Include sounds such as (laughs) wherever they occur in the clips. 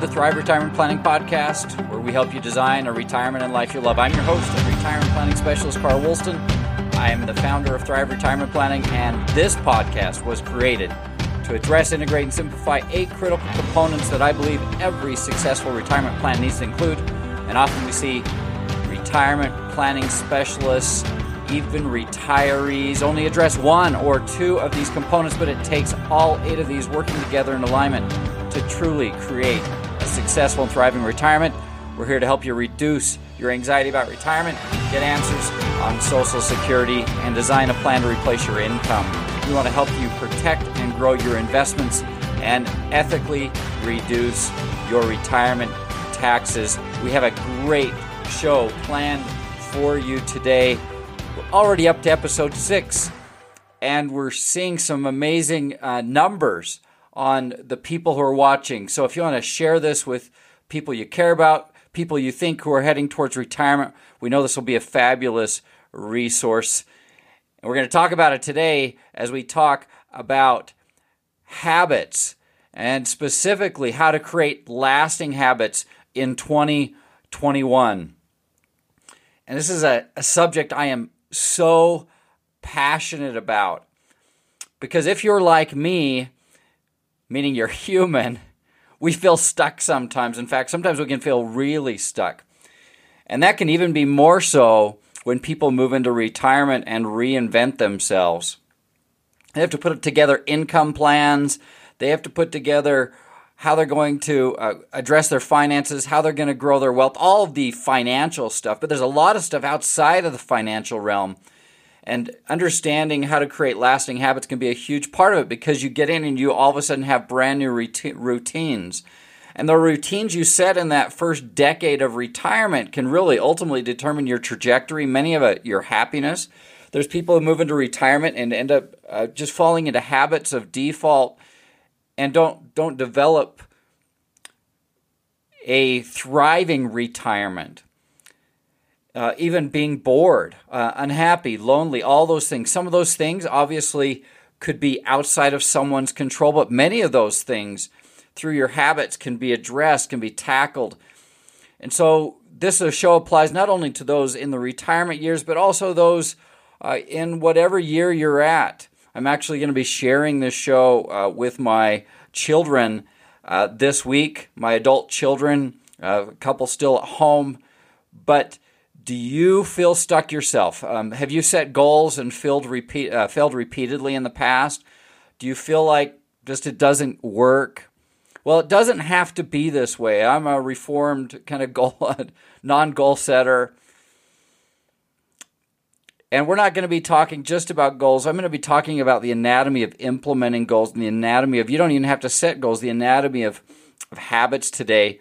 to the Thrive Retirement Planning Podcast, where we help you design a retirement and life you love. I'm your host and retirement planning specialist, Carl Woolston. I am the founder of Thrive Retirement Planning, and this podcast was created to address, integrate, and simplify eight critical components that I believe every successful retirement plan needs to include. And often we see retirement planning specialists, even retirees, only address one or two of these components, but it takes all eight of these working together in alignment to truly create a successful and thriving retirement. We're here to help you reduce your anxiety about retirement, get answers on Social Security, and design a plan to replace your income. We want to help you protect and grow your investments and ethically reduce your retirement taxes. We have a great show planned for you today. We're already up to episode six, and we're seeing some amazing uh, numbers on the people who are watching. So if you want to share this with people you care about, people you think who are heading towards retirement, we know this will be a fabulous resource. And we're going to talk about it today as we talk about habits and specifically how to create lasting habits in 2021. And this is a, a subject I am so passionate about because if you're like me, meaning you're human, we feel stuck sometimes. In fact, sometimes we can feel really stuck. And that can even be more so when people move into retirement and reinvent themselves. They have to put together income plans, they have to put together how they're going to uh, address their finances, how they're going to grow their wealth, all of the financial stuff. But there's a lot of stuff outside of the financial realm and understanding how to create lasting habits can be a huge part of it because you get in and you all of a sudden have brand new routines. And the routines you set in that first decade of retirement can really ultimately determine your trajectory, many of it, your happiness. There's people who move into retirement and end up uh, just falling into habits of default and don't don't develop a thriving retirement uh, even being bored, uh, unhappy, lonely, all those things. Some of those things obviously could be outside of someone's control, but many of those things through your habits can be addressed, can be tackled. And so this show applies not only to those in the retirement years, but also those uh, in whatever year you're at. I'm actually going to be sharing this show uh, with my children uh, this week, my adult children, uh, a couple still at home. But do you feel stuck yourself? Um, have you set goals and failed, repeat, uh, failed repeatedly in the past? Do you feel like just it doesn't work? Well, it doesn't have to be this way. I'm a reformed kind of (laughs) goal, non-goal setter. And we're not going to be talking just about goals. I'm going to be talking about the anatomy of implementing goals and the anatomy of you don't even have to set goals, the anatomy of, of habits today,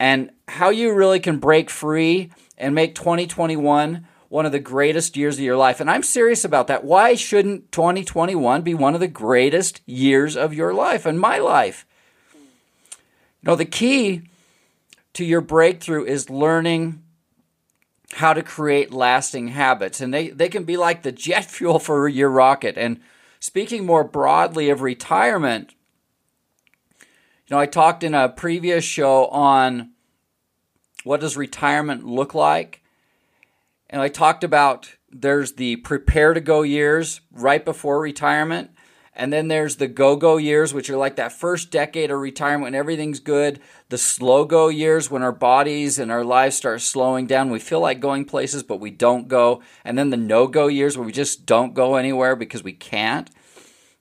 and how you really can break free and make 2021 one of the greatest years of your life. And I'm serious about that. Why shouldn't 2021 be one of the greatest years of your life and my life? You know, the key to your breakthrough is learning how to create lasting habits. And they, they can be like the jet (laughs) fuel for your rocket. And speaking more broadly of retirement, you know, I talked in a previous show on what does retirement look like? And I talked about there's the prepare to go years right before retirement. And then there's the go go years, which are like that first decade of retirement when everything's good. The slow go years when our bodies and our lives start slowing down. We feel like going places, but we don't go. And then the no go years where we just don't go anywhere because we can't.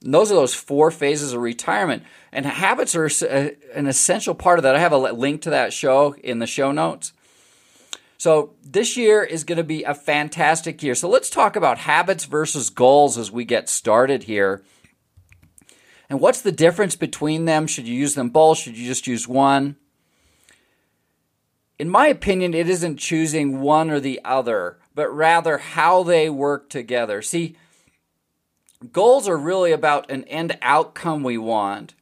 Those are those four phases of retirement. And habits are uh, an essential part of that. I have a link to that show in the show notes. So, this year is going to be a fantastic year. So, let's talk about habits versus goals as we get started here. And what's the difference between them? Should you use them both? Should you just use one? In my opinion, it isn't choosing one or the other, but rather how they work together. See, Goals are really about an end outcome we want.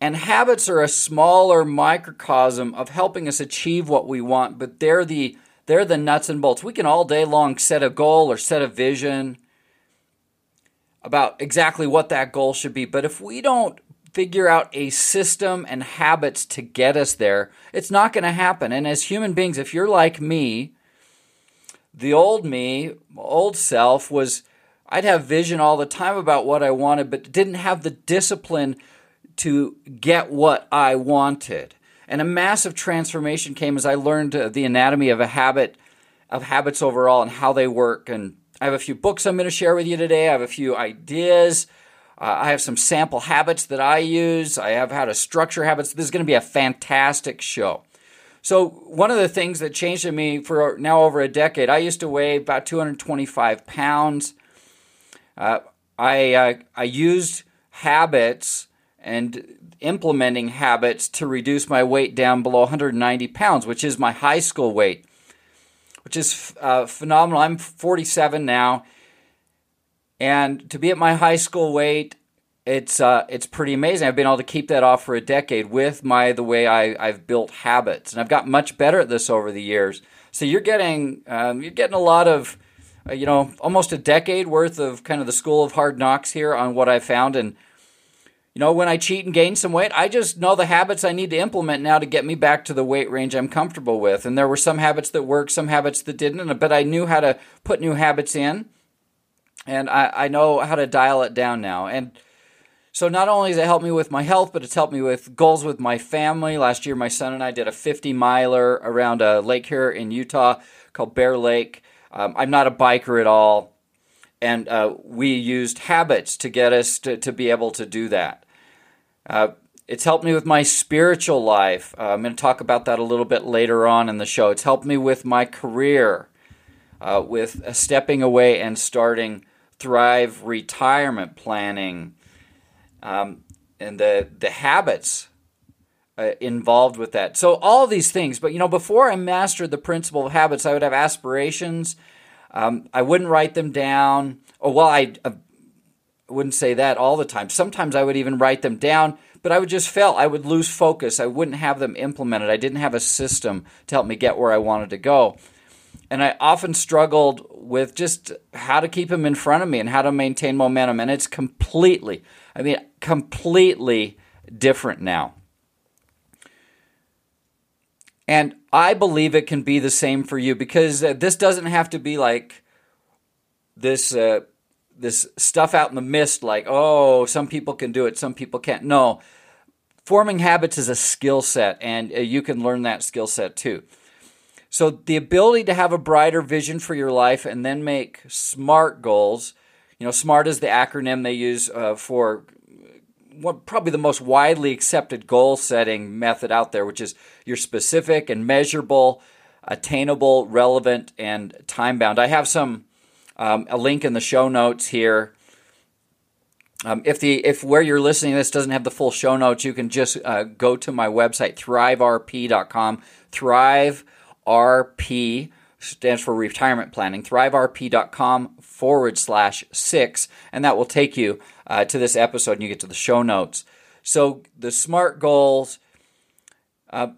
And habits are a smaller microcosm of helping us achieve what we want, but they're the they're the nuts and bolts. We can all day long set a goal or set a vision about exactly what that goal should be, but if we don't figure out a system and habits to get us there, it's not going to happen. And as human beings, if you're like me, the old me, old self was I'd have vision all the time about what I wanted, but didn't have the discipline to get what I wanted. And a massive transformation came as I learned uh, the anatomy of a habit, of habits overall, and how they work. And I have a few books I'm going to share with you today. I have a few ideas. Uh, I have some sample habits that I use. I have how to structure habits. This is going to be a fantastic show. So, one of the things that changed in me for now over a decade, I used to weigh about 225 pounds. Uh, I, uh, I used habits and implementing habits to reduce my weight down below 190 pounds, which is my high school weight, which is uh, phenomenal. I'm 47 now, and to be at my high school weight, it's uh, it's pretty amazing. I've been able to keep that off for a decade with my the way I, I've built habits, and I've got much better at this over the years. So you're getting um, you're getting a lot of uh, you know almost a decade worth of kind of the school of hard knocks here on what I found and you know, when I cheat and gain some weight, I just know the habits I need to implement now to get me back to the weight range I'm comfortable with. And there were some habits that worked, some habits that didn't, but I knew how to put new habits in. And I, I know how to dial it down now. And so not only has it helped me with my health, but it's helped me with goals with my family. Last year, my son and I did a 50 miler around a lake here in Utah called Bear Lake. Um, I'm not a biker at all. And uh, we used habits to get us to, to be able to do that. Uh, it's helped me with my spiritual life. Uh, I'm going to talk about that a little bit later on in the show. It's helped me with my career, uh, with uh, stepping away and starting Thrive retirement planning, um, and the the habits uh, involved with that. So all these things. But you know, before I mastered the principle of habits, I would have aspirations. Um, I wouldn't write them down. Oh well, I uh, wouldn't say that all the time. Sometimes I would even write them down, but I would just fail. I would lose focus. I wouldn't have them implemented. I didn't have a system to help me get where I wanted to go. And I often struggled with just how to keep them in front of me and how to maintain momentum. And it's completely, I mean, completely different now. And I believe it can be the same for you because uh, this doesn't have to be like this. Uh, this stuff out in the mist like oh some people can do it some people can't no forming habits is a skill set and uh, you can learn that skill set too so the ability to have a brighter vision for your life and then make smart goals you know smart is the acronym they use uh, for probably the most widely accepted goal setting method out there which is you're specific and measurable attainable relevant and time bound i have some um, a link in the show notes here. Um, if the if where you're listening this doesn't have the full show notes, you can just uh, go to my website thriverp.com. Thrive RP stands for retirement planning. ThriveRP.com forward slash six, and that will take you uh, to this episode, and you get to the show notes. So the SMART goals. Uh,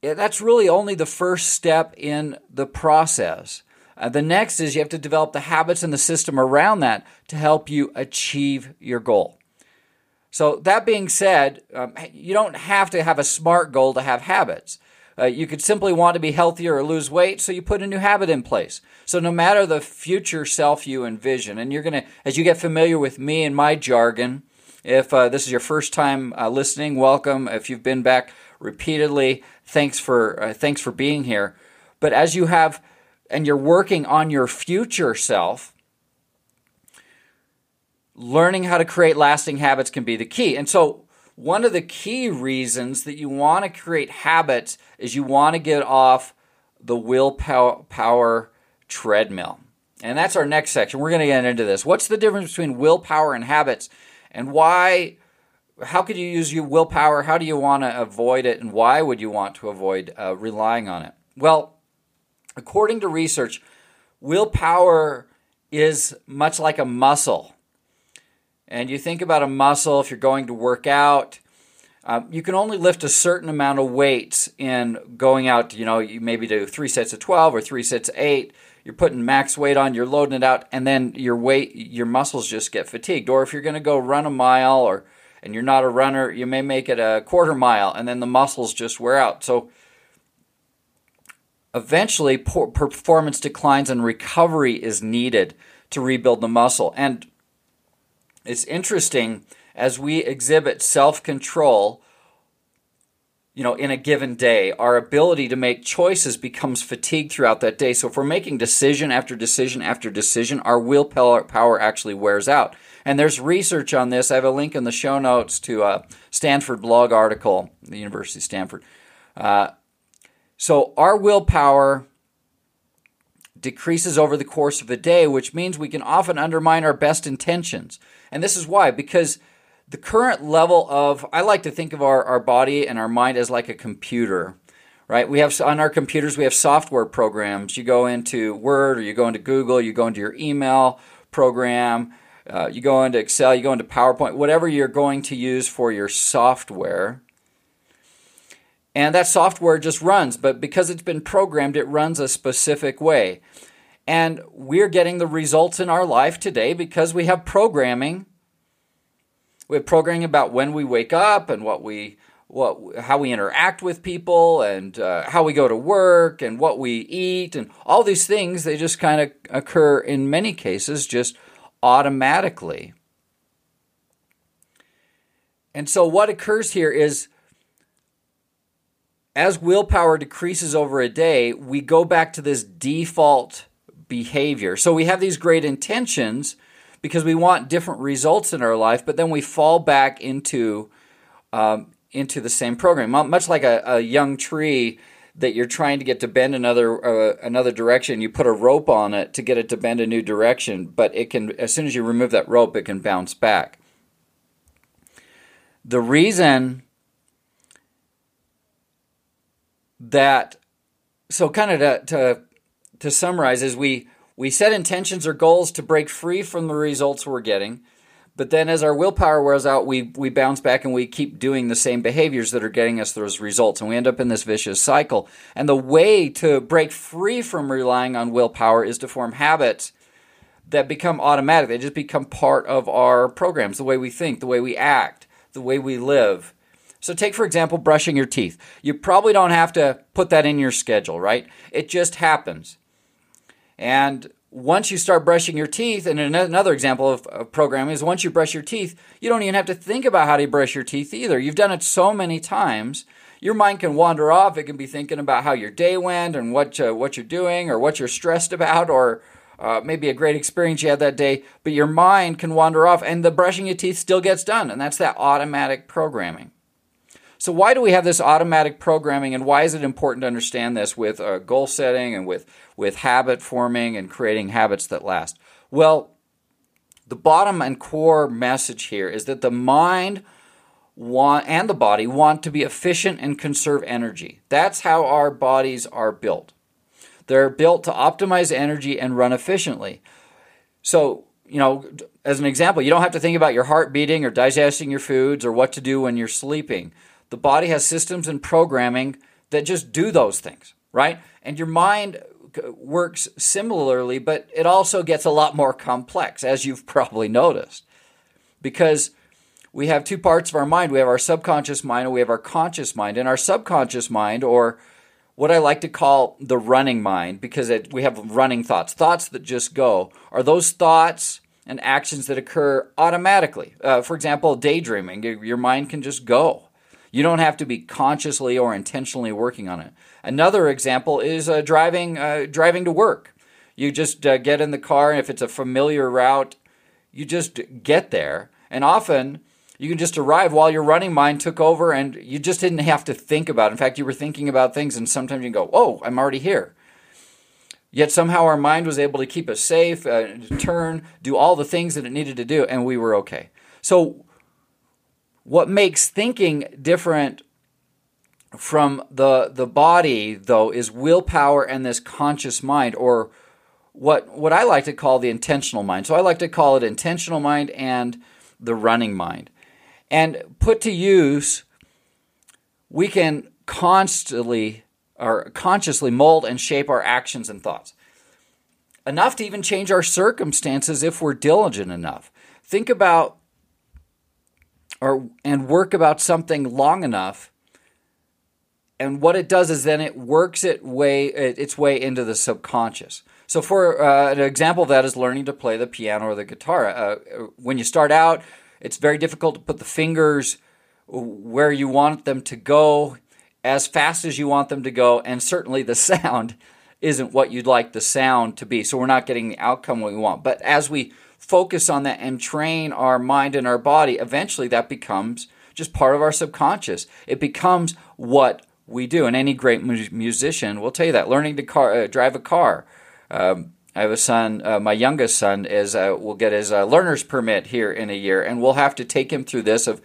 that's really only the first step in the process. Uh, the next is you have to develop the habits and the system around that to help you achieve your goal. So, that being said, um, you don't have to have a smart goal to have habits. Uh, you could simply want to be healthier or lose weight, so you put a new habit in place. So, no matter the future self you envision, and you're going to, as you get familiar with me and my jargon, if uh, this is your first time uh, listening, welcome. If you've been back repeatedly, thanks for uh, thanks for being here. But as you have and you're working on your future self, learning how to create lasting habits can be the key. And so, one of the key reasons that you want to create habits is you want to get off the willpower power treadmill. And that's our next section. We're going to get into this. What's the difference between willpower and habits and why how could you use your willpower? How do you want to avoid it and why would you want to avoid uh, relying on it? Well, According to research, willpower is much like a muscle. And you think about a muscle, if you're going to work out, um, you can only lift a certain amount of weights in going out, you know, you maybe do three sets of 12 or three sets of eight. You're putting max weight on, you're loading it out, and then your weight, your muscles just get fatigued. Or if you're going to go run a mile or and you're not a runner, you may make it a quarter mile and then the muscles just wear out. So eventually performance declines and recovery is needed to rebuild the muscle. And it's interesting as we exhibit self-control you know in a given day our ability to make choices becomes fatigued throughout that day. So if we're making decision after decision after decision our willpower actually wears out. And there's research on this. I have a link in the show notes to a stanford blog article the university of stanford. Uh, so our willpower decreases over the course of a day, which means we can often undermine our best intentions. And this is why, because the current level of, I like to think of our, our body and our mind as like a computer, right? We have on our computers, we have software programs. You go into Word or you go into Google, you go into your email program, uh, you go into Excel, you go into PowerPoint, whatever you're going to use for your software and that software just runs, but because it's been programmed, it runs a specific way. And we're getting the results in our life today because we have programming. We have programming about when we wake up and what we what how we interact with people and uh, how we go to work and what we eat and all these things they just kind of occur in many cases just automatically. And so what occurs here is as willpower decreases over a day, we go back to this default behavior. So we have these great intentions because we want different results in our life, but then we fall back into um, into the same program, much like a, a, young tree that you're trying to get to bend another uh, another direction. You put a rope on it to get it to bend a new direction, but it can as soon as you remove that rope, it can bounce back. The reason that so kind of to, to to summarize is we we set intentions or goals to break free from the results we're getting but then as our willpower wears out we we bounce back and we keep doing the same behaviors that are getting us those results and we end up in this vicious cycle. And the way to break free from relying on willpower is to form habits that become automatic. They just become part of our programs the way we think the way we act the way we live so, take for example, brushing your teeth. You probably don't have to put that in your schedule, right? It just happens. And once you start brushing your teeth, and another example of, of programming is once you brush your teeth, you don't even have to think about how to brush your teeth either. You've done it so many times, your mind can wander off. It can be thinking about how your day went and what uh, what you're doing, or what you're stressed about, or uh, maybe a great experience you had that day. But your mind can wander off, and the brushing your teeth still gets done, and that's that automatic programming. So, why do we have this automatic programming, and why is it important to understand this with uh, goal setting and with, with habit forming and creating habits that last? Well, the bottom and core message here is that the mind want, and the body want to be efficient and conserve energy. That's how our bodies are built. They're built to optimize energy and run efficiently. So, you know, as an example, you don't have to think about your heart beating or digesting your foods or what to do when you're sleeping. The body has systems and programming that just do those things, right? And your mind works similarly, but it also gets a lot more complex, as you've (laughs) probably noticed. Because we have two parts of our mind we have our subconscious mind and we have our conscious mind. And our subconscious mind, or what I like to call the running mind, because it, we have running thoughts, thoughts that just go, are those thoughts and actions that occur automatically. Uh, for example, daydreaming, your mind can just go. You don't have to be consciously or intentionally working on it. Another example is uh, driving uh, driving to work. You just uh, get in the car, and if it's a familiar route, you just get there. And often, you can just arrive while your running mind took over, and you just didn't have to think about. It. In fact, you were thinking about things, and sometimes you go, "Oh, I'm already here." Yet somehow our mind was able to keep us safe, uh, turn, do all the things that it needed to do, and we were okay. So what makes thinking different from the the body though is willpower and this conscious mind or what what I like to call the intentional mind. So I like to call it intentional mind and the running mind. And put to use we can constantly or consciously mold and shape our actions and thoughts. Enough to even change our circumstances if we're diligent enough. Think about or and work about something long enough and what it does is then it works it way its way into the subconscious. So for uh, an example of that is learning to play the piano or the guitar. Uh, when you start out it's very difficult to put the fingers where you want them to go as fast as you want them to go and certainly the (laughs) sound isn't what you'd like the sound to be. So we're not getting the outcome we want. But as we focus on that and train our mind and our body, eventually that becomes just part of our subconscious. It becomes what we do. And any great mu- musician will tell you that. Learning to car, uh, drive a car. Um, I have a son, uh, my youngest son is uh, will get his uh, learner's permit here in a year, and we'll have to take him through this of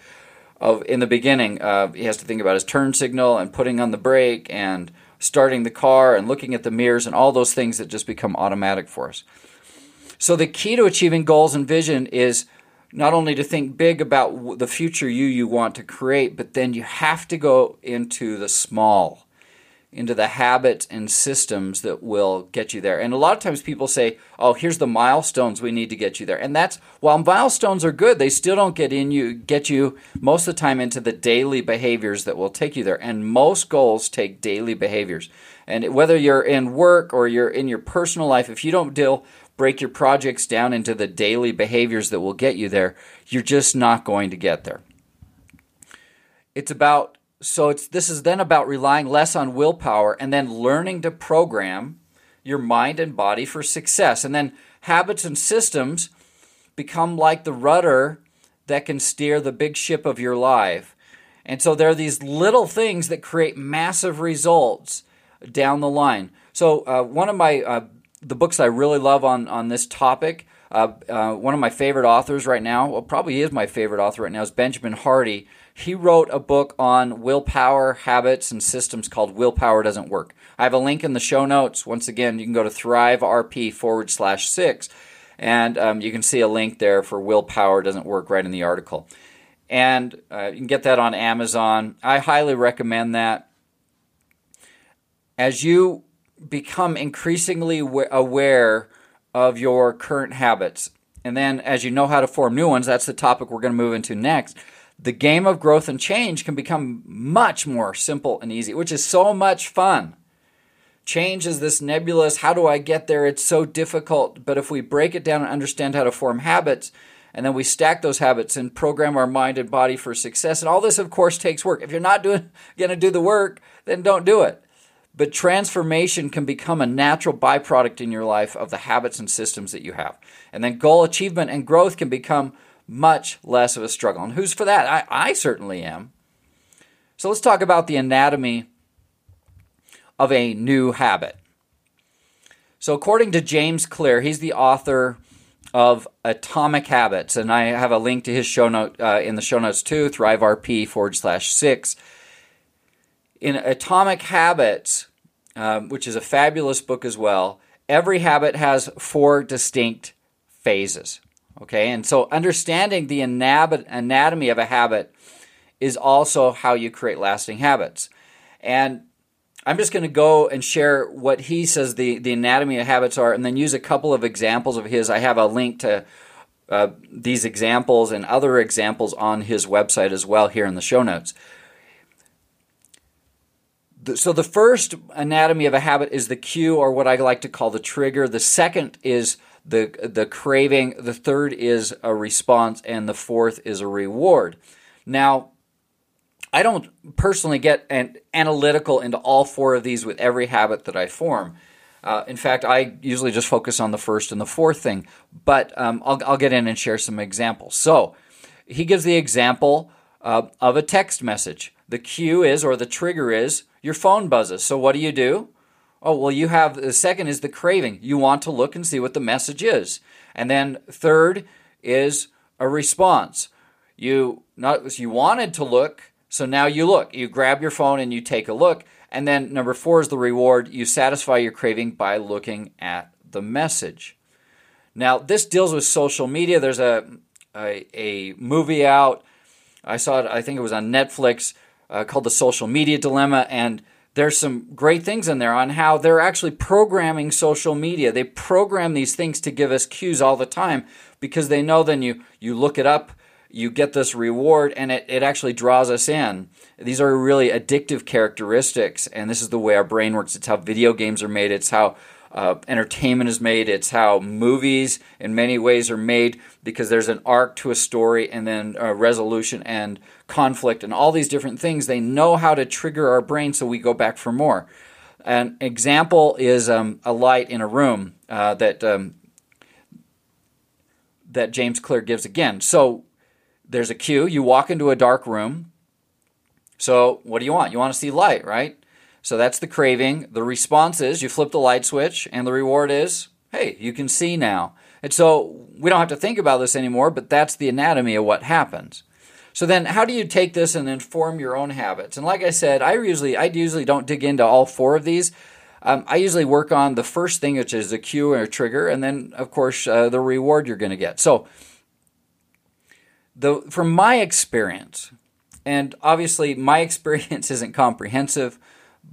of in the beginning. Uh, he has to think about his turn signal and putting on the brake and starting the car and looking at the mirrors and all those things that just become automatic for us. So the key to achieving goals and vision is not only to think big about the future you you want to create, but then you have to go into the small, into the habits and systems that will get you there. And a lot of times people say, "Oh, here's the milestones we need to get you there." And that's while milestones are good, they still don't get in you get you most of the time into the daily behaviors that will take you there. And most goals take daily behaviors. And whether you're in work or you're in your personal life, if you don't deal break your projects down into the daily behaviors that will get you there, you're just not going to get there. It's about so it's this is then about relying less on willpower and then learning to program your mind and body for success. And then habits and systems become like the rudder that can steer the big ship of your life. And so there are these little things that create massive results down the line. So uh, one of my uh, the books I really love on on this topic. Uh, uh, one of my favorite authors right now, well, probably is my favorite author right now, is Benjamin Hardy. He wrote a book on willpower, habits, and systems called Willpower Doesn't Work. I have a link in the show notes. Once again, you can go to thriverp forward slash six, and um, you can see a link there for Willpower Doesn't Work right in the article. And uh, you can get that on Amazon. I highly recommend that. As you become increasingly aware of your current habits. And then, as you know how to form new ones, that's the topic we're going to move into next. The game of growth and change can become much more simple and easy, which is so much fun. Change is this nebulous, how do I get there? It's so difficult. But if we break it down and understand how to form habits, and then we stack those habits and program our mind and body for success, and all this, of course, takes work. If you're not going to do the work, then don't do it. But transformation can become a natural byproduct in your life of the habits and systems that you have. And then goal achievement and growth can become much less of a struggle. And who's for that? I, I certainly am. So let's talk about the anatomy of a new habit. So, according to James Clear, he's the author of Atomic Habits, and I have a link to his show note uh, in the show notes too, ThriveRP forward slash six in Atomic Habits, um, which is a fabulous book as well, every habit has four distinct phases. Okay, and so understanding the anatomy of a habit is also how you create lasting habits. And I'm just going to go and share what he says the, the anatomy of habits are and then use a couple of examples of his. I have a link to uh, these examples and other examples on his website as well here in the show notes so the first anatomy of a habit is the cue or what I like to call the trigger. The second is the the craving, the third is a response and the fourth is a reward. Now, I don't personally get an analytical into all four of these with every habit that I form. Uh, in fact, I usually just focus on the first and the fourth thing, but um, I'll, I'll, get in and share some examples. So, he gives the example uh, of a text message. The cue is, or the trigger is, your phone buzzes. So what do you do? Oh, well, you have the second is the craving. You want to look and see what the message is. And then third is a response. You not you wanted to look, so now you look. You grab your phone and you take a look. And then number 4 is the reward. You satisfy your craving by looking at the message. Now, this deals with social media. There's a a, a movie out. I saw it I think it was on Netflix uh, called The Social Media Dilemma. And there's some great things in there on how they're actually programming social media. They program these things to give us cues all the time because they know then you, you look it up you get this reward and it, it actually draws us in. These are really addictive characteristics, and this is the way our brain works. It's how video games are made, it's how uh, entertainment is made, it's how movies in many ways are made because there's an arc to a story and then resolution and conflict and all these different things. They know how to trigger our brain so we go back for more. An example is um, a light in a room uh, that um, that James Clear gives again. So there's a cue. You walk into a dark room. So what do you want? You want to see light, right? So that's the craving. The response is you flip the light switch, and the reward is hey, you can see now. And so we don't have to think about this anymore, but that's the anatomy of what happens. So then how do you take this and inform your own habits? And like I said, I usually I usually don't dig into all four of these. Um, I usually work on the first thing, which is a cue or a trigger, and then of course uh, the reward you're going to get. So the from my experience, and obviously my (laughs) experience isn't comprehensive,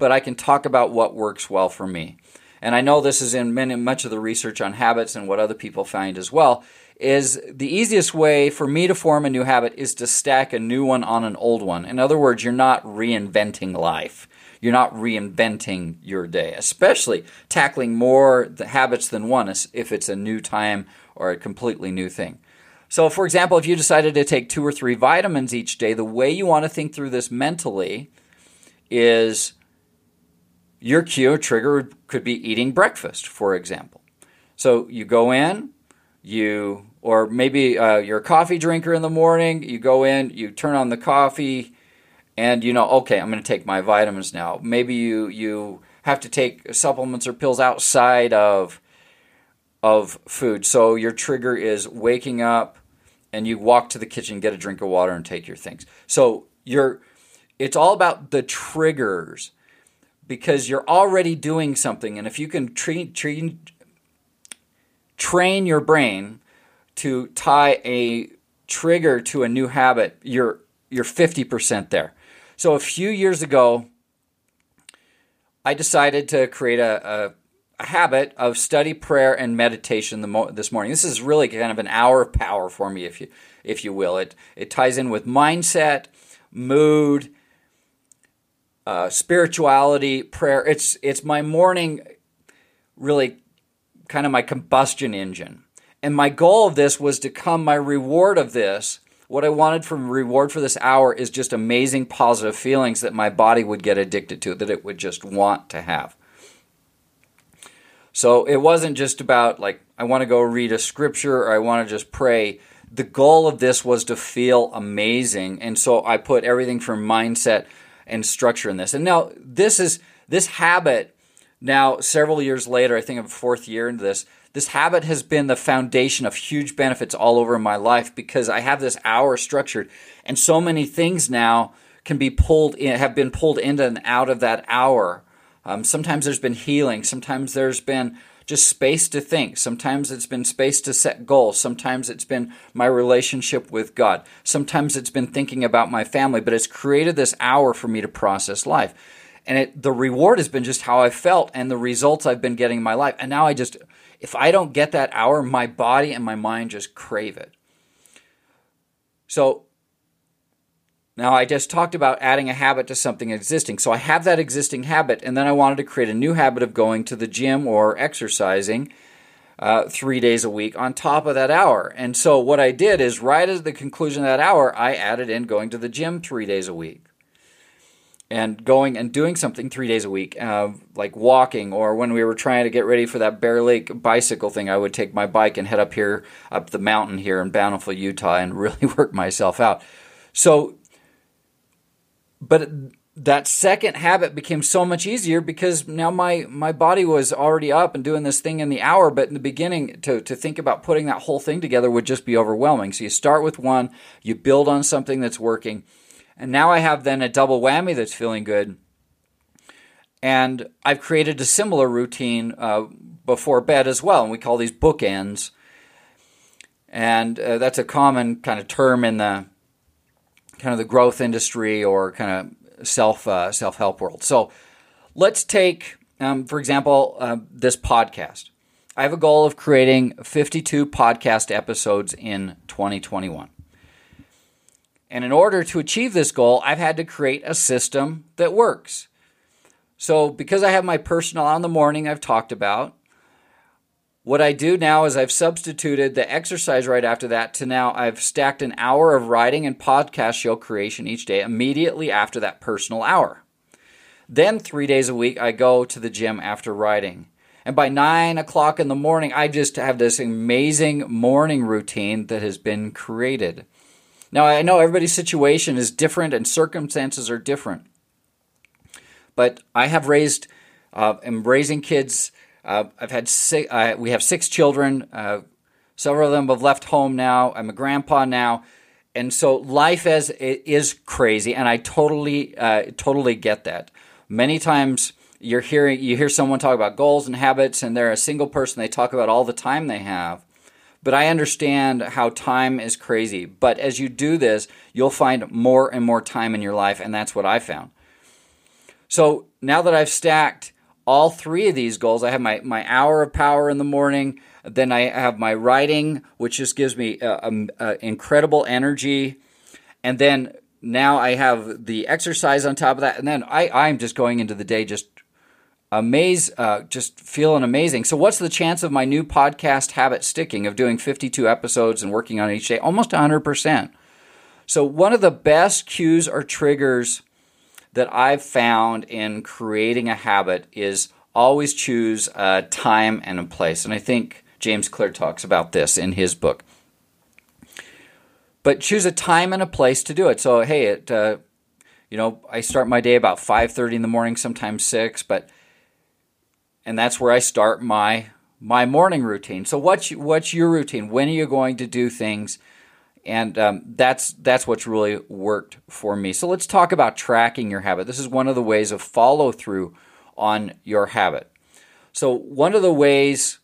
but I can talk about what works well for me. And I know this is in many, much of the research on habits and what other people find as well is the easiest way for me to form a new habit is to stack a new one on an old one. In other words, you're not reinventing life. You're not reinventing your day, especially tackling more habits than one if it's a new time or a completely new thing. So, for example, if you decided to take two or three vitamins each day, the way you want to think through this mentally is your cue trigger could be eating breakfast, for example. So you go in, you or maybe uh, you're a coffee drinker in the morning. You go in, you turn on the coffee, and you know, okay, I'm going to take my vitamins now. Maybe you you have to take supplements or pills outside of of food. So your trigger is waking up, and you walk to the kitchen, get a drink of water, and take your things. So you're it's all about the triggers because you're already doing something, and if you can treat, treat train your brain to tie a trigger to a new habit, you're you're 50% there. So a few years ago, I decided to create a, a, a habit of study, prayer, and meditation mo- this morning. This is really kind of an hour of power for me, if you if you will. It it ties in with mindset, mood, uh, spirituality, prayer. It's it's my morning, really, kind of my combustion engine. And my goal of this was to come, my reward of this, what I wanted from reward for this hour is just amazing positive feelings that my body would get addicted to, that it would just want to have. So it wasn't just about like, I want to go read a scripture or I want to just pray. The goal of this was to feel amazing. And so I put everything from mindset and structure in this. And now this is this habit now several years later, I think I'm fourth year into this, this habit has been the foundation of huge benefits all over my life because I have this hour structured, and so many things now can be pulled in, have been pulled into and out of that hour. Um, sometimes there's been healing. Sometimes there's been just space to think. Sometimes it's been space to set goals. Sometimes it's been my relationship with God. Sometimes it's been thinking about my family, but it's created this hour for me to process life. And it, the reward has been just how I felt and the results I've been getting in my life. And now I just if I don't get that hour, my body and my mind just crave it. So now I just talked about adding a habit to something existing. So I have that existing habit, and then I wanted to create a new habit of going to the gym or exercising uh, three days a week on top of that hour. And so what I did is right at the conclusion of that hour, I added in going to the gym three days a week and going and doing something three days a week, uh, like walking, or when we were trying to get ready for that Bear Lake bicycle thing, I would take my bike and head up here, up the mountain here in Bountiful, Utah, and (laughs) really work myself out. So, but that second habit became so much easier because now my my body was already up and doing this thing in the hour but in the beginning to, to think about putting that whole thing together would just be overwhelming so you start with one you build on something that's working and now I have then a double whammy that's feeling good. And I've created a similar routine uh, before bed as well, and we call these bookends. And uh, that's a common kind of term in the kind of the growth industry or kind of self uh, self help world. So let's take, um, for example, uh, this podcast. I have a goal of creating 52 podcast episodes in 2021. And in order to achieve this goal, I've had to create a system that works. So, because I have my personal on the morning I've talked about, what I do now is I've substituted the exercise right after that to now I've stacked an hour of writing and podcast show creation each day immediately after that personal hour. Then, three days a week, I go to the gym after writing. And by nine o'clock in the morning, I just have this amazing morning routine that has been created. Now, I know everybody's situation is different and circumstances are different. But I have raised, uh, am raising kids uh, I've had six, uh, we have six children. Uh, several of them have left home now. I'm a grandpa now, and so life as is crazy, and I totally uh, totally get that. Many times you're hearing you hear someone talk about goals and habits, and they're a single person. They talk about all the time they have. But I understand how time is crazy. But as you do this, you'll find more and more time in your life, and that's what I found. So now that I've stacked all three of these goals. I have my, my hour of power in the morning. Then I have my writing, which just gives me uh, uh, incredible energy. And then now I have the exercise on top of that. And then I, I'm just going into the day just amaze, uh, just feeling amazing. So, what's the chance of my new podcast habit sticking of doing 52 episodes and working on each day? Almost 100%. So, one of the best cues or triggers that I've found in creating a habit is always choose a time and a place. And I think James Clear talks about this in his book. But choose a time and a place to do it. So, hey, it, uh, you know, I start my day about 5:30 in the morning, sometimes 6, but and that's where I start my my morning routine. So what's what's your routine? When are you going to do things? And um, that's that's what's really worked for me. So let's talk about tracking your habit. This is one of the ways of follow through on your habit. So one of the ways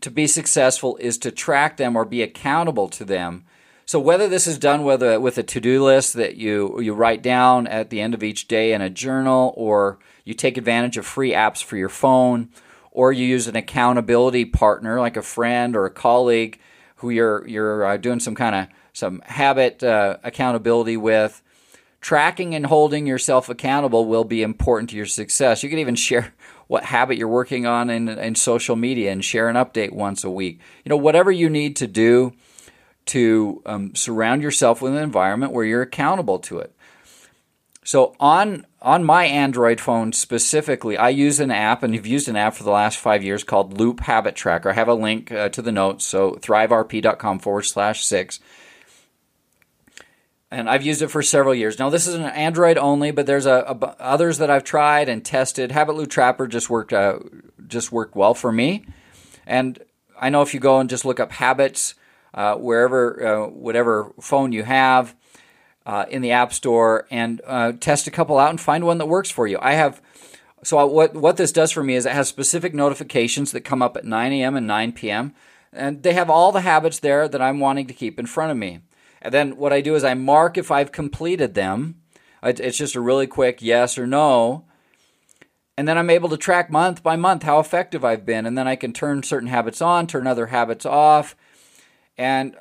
to be successful is to track them or be accountable to them. So whether this is done a, with a to-do list that you you write down at the end of each day in a journal, or you take advantage of free apps for your phone, or you use an accountability partner like a friend or a colleague who you're you're uh, doing some kind of some habit uh, accountability with. Tracking and holding yourself accountable will be important to your success. You can even share (laughs) what habit you're working on in, in social media and share an update once a week. You know, whatever you need to do to um, surround yourself with an environment where you're accountable to it. So on on my Android phone specifically, I use an app, and you've used an app for the last five years called Loop Habit Tracker. I have a link uh, to the notes, so thriverp.com forward slash six and I've used it for several years. Now this is an Android only, but there's a, a others that I've tried and tested. Habit Loop Tracker just worked uh, just worked well for me, and I know if you go and just look up habits uh, wherever uh, whatever phone you have uh, in the App Store and uh, test a couple out and find one that works for you. I have. So what what this does for me is it has specific notifications that come up at 9 a.m. and 9 p.m. and they have all the habits there that I'm wanting to keep in front of me. And then what I do is I mark if I've completed them. It's just a really quick yes or no. And then I'm able to track month by month how effective I've been. And then I can turn certain habits on, turn other habits off. And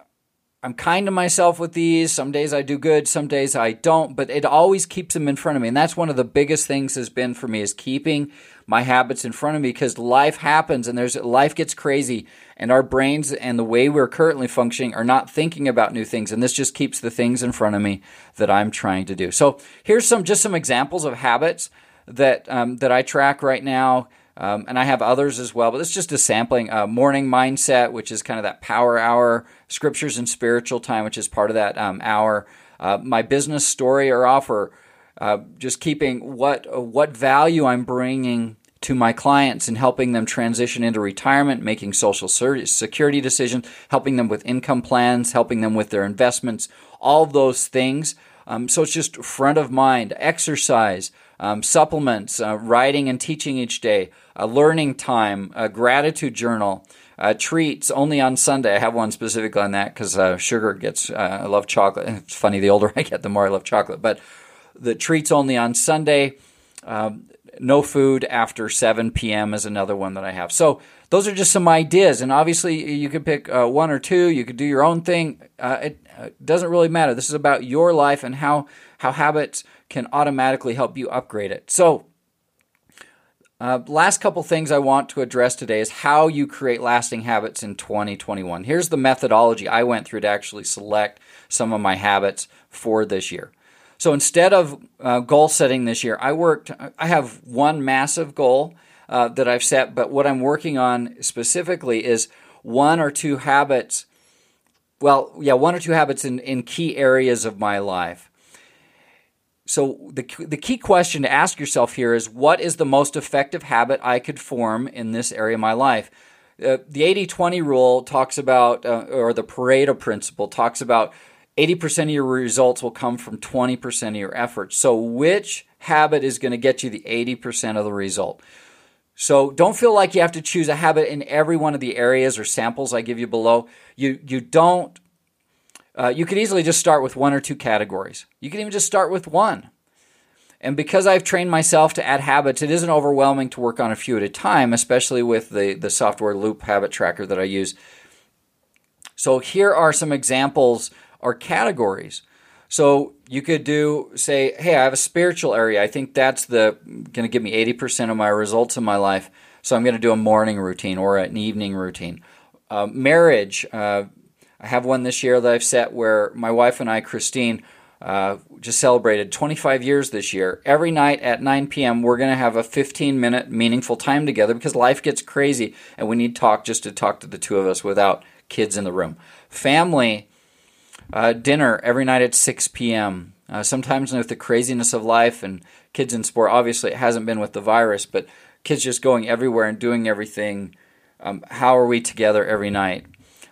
I'm kind to myself with these. Some days I do good, some days I don't, but it always keeps them in front of me. And that's one of the biggest things has been for me is keeping my habits in front of me because life happens and there's life gets crazy and our brains and the way we're currently functioning are not thinking about new things and this just keeps the things in front of me that I'm trying to do. So here's some just some examples of habits that um, that I track right now um, and I have others as well, but it's just a sampling. Uh, morning mindset, which is kind of that power hour, scriptures and spiritual time, which is part of that um, hour. Uh, my business story or offer, uh, just keeping what what value I'm bringing to my clients and helping them transition into retirement, making social security decisions, helping them with income plans, helping them with their investments, all those things. Um, so it's just front of mind. Exercise, um, supplements, uh, writing and teaching each day, a learning time, a gratitude journal, uh, treats only on Sunday. I have one specifically on that because uh, sugar gets, uh, I love chocolate. (laughs) It's funny, the older (laughs) I get, the more I love chocolate. But the treats only on Sunday. Um, no food after 7 p.m. is another one that I have. So those are just some ideas, and obviously you could pick uh, one or two. You could do your own thing. Uh, it uh, doesn't really matter. This is about your life and how how habits can automatically help you upgrade it. So. Uh, last couple things I want to address today is how you create lasting habits in 2021. Here's the methodology I went through to actually select some of my habits for this year. So instead of uh, goal setting this year, I worked, I have one massive goal uh, that I've set, but what I'm working on specifically is one or two habits. Well, yeah, one or two habits in, in key areas of my life. So the, the key question to ask yourself here is what is the most effective habit I could form in this area of my life? Uh, the 80 20 rule talks about, uh, or the Pareto principle talks about 80% of your results will come from 20% of your effort. So, which habit is going to get you the 80% of the result? So, don't feel like you have to choose a habit in every one of the areas or samples I give you below. You, you don't, uh, you could easily just start with one or two categories. You can even just start with one. And because I've trained myself to add habits, it isn't overwhelming to work on a few at a time, especially with the, the software Loop Habit Tracker that I use. So, here are some examples or categories. So you could do say, hey, I have a spiritual area. I think that's the going to give me 80% of my results in my life. So I'm going to do a morning routine or an evening routine. Uh, marriage. Uh, I have one this year that I've set where my wife and I, Christine, uh, just celebrated 25 years this year. Every night at 9 p.m., we're going to have a 15 minute meaningful time together because life gets crazy and we need talk just to talk to the two of us without kids in the room. Family uh, dinner every night at 6 p.m. Uh, sometimes with the craziness of life and kids in sport, obviously it hasn't been with the virus, but kids just going everywhere and doing everything. Um, how are we together every night?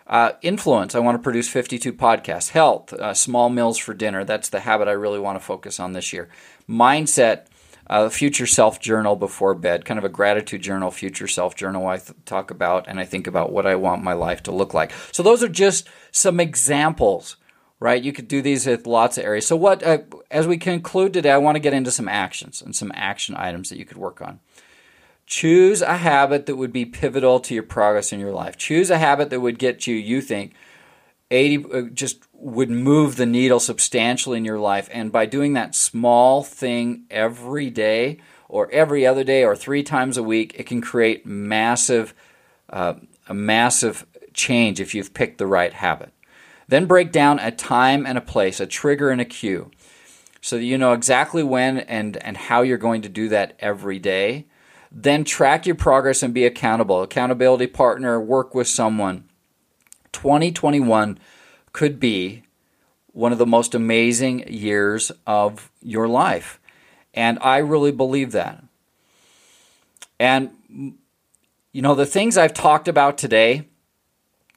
Uh, influence. I want to produce 52 podcasts. Health. Uh, small meals for dinner. That's the habit I really want to focus on this year. Mindset. Uh, future self journal before bed, kind of a gratitude journal, future self journal. I th- talk about and I think about what I want my life to look like. So those are just some examples right? You could do these with lots of areas. So, what uh, as we conclude today, I want to get into some actions and some action items that you could work on. Choose a habit that would be pivotal to your progress in your life. Choose a habit that would get you, you think, 80 uh, just would move the needle substantially in your life. And by doing that small thing every day or every other day or three times a week, it can create massive, uh, a massive change if you've picked the right habit. Then break down a time and a place, a trigger and a cue, so that you know exactly when and, and how you're going to do that every day. Then track your progress and be accountable. Accountability partner, work with someone. 2021 could be one of the most amazing years of your life. And I really believe that. And, you know, the things I've talked about today,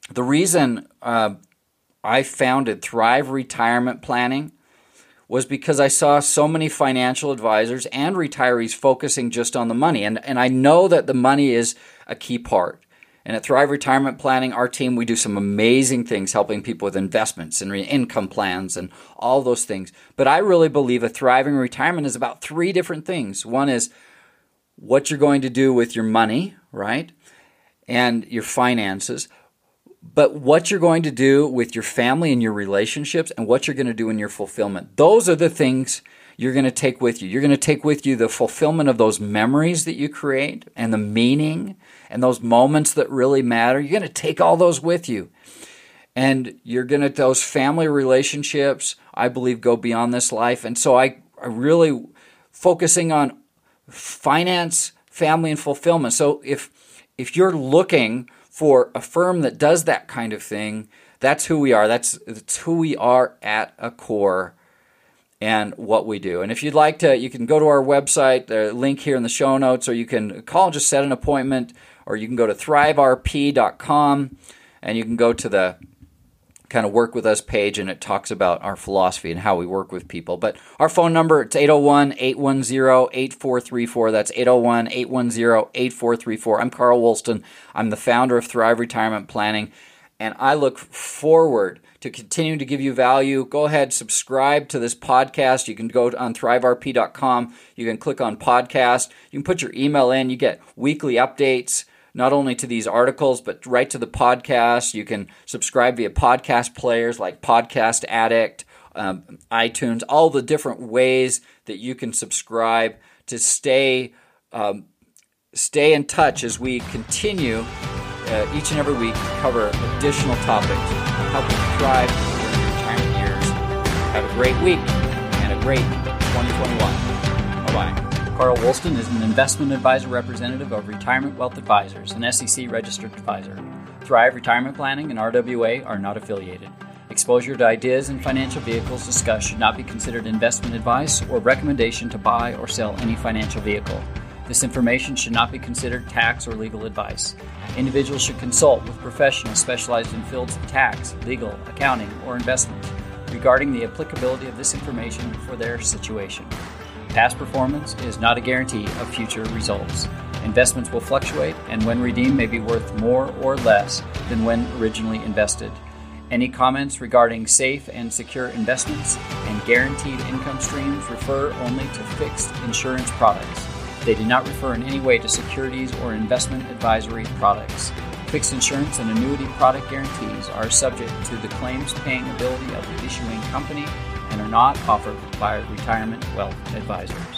the reason uh, I founded Thrive Retirement Planning was because I saw so many financial advisors and retirees focusing just on the money. And, and I know that the money is a key part. And at Thrive Retirement Planning, our team, we do some amazing things helping people with investments and re- income plans and all those things. But I really believe a thriving retirement is about three different things. One is what you're going to do with your money, right? And your finances but what you're going to do with your family and your relationships and what you're going to do in your fulfillment. Those are the things you're going to take with you. You're going to take with you the fulfillment of those memories that you create and the meaning and those moments that really matter. You're going to take all those with you. And you're going to, those family relationships, I believe, go beyond this life. And so I, I really focusing on finance, family, and fulfillment. So if, if you're looking for a firm that does that kind of thing, that's who we are. That's, that's who we are at a core and what we do. And if you'd like to, you can go to our website, the link here in the show notes, or you can call and just set an appointment, or you can go to thriverp.com and you can go to the kind of work with us page and it talks about our philosophy and how we work with people. But our phone number it's 801-810-8434. That's 801-810-8434. I'm Carl Woolston. I'm the founder of Thrive Retirement Planning and I look forward to continuing to give you value. Go ahead, subscribe to this podcast. You can go on thriverp.com. You can click on podcast. You can put your email in. You get weekly updates, not only to these articles, but right to the podcast. You can subscribe via podcast players like Podcast Addict, um, iTunes, all the different ways that you can subscribe to stay. Um, stay in touch as we continue uh, each and every week to cover additional topics helping you thrive during your retirement years. Have a great week and a great 2021. Bye bye. Carl Woolston is an investment advisor representative of Retirement Wealth Advisors, an SEC registered advisor. Thrive Retirement Planning and RWA are not affiliated. Exposure to ideas and financial vehicles discussed should not be considered investment advice or recommendation to buy or sell any financial vehicle. This information should not be considered tax or legal advice. Individuals should consult with professionals specialized in fields of tax, legal, accounting, or investment regarding the applicability of this information for their situation. Past performance is not a guarantee of future results. Investments will fluctuate, and when redeemed, may be worth more or less than when originally invested. Any comments regarding safe and secure investments and guaranteed income streams refer only to fixed insurance products. They do not refer in any way to securities or investment advisory products. Fixed insurance and annuity product guarantees are subject to the claims paying ability of the issuing company and are not offered by retirement wealth advisors.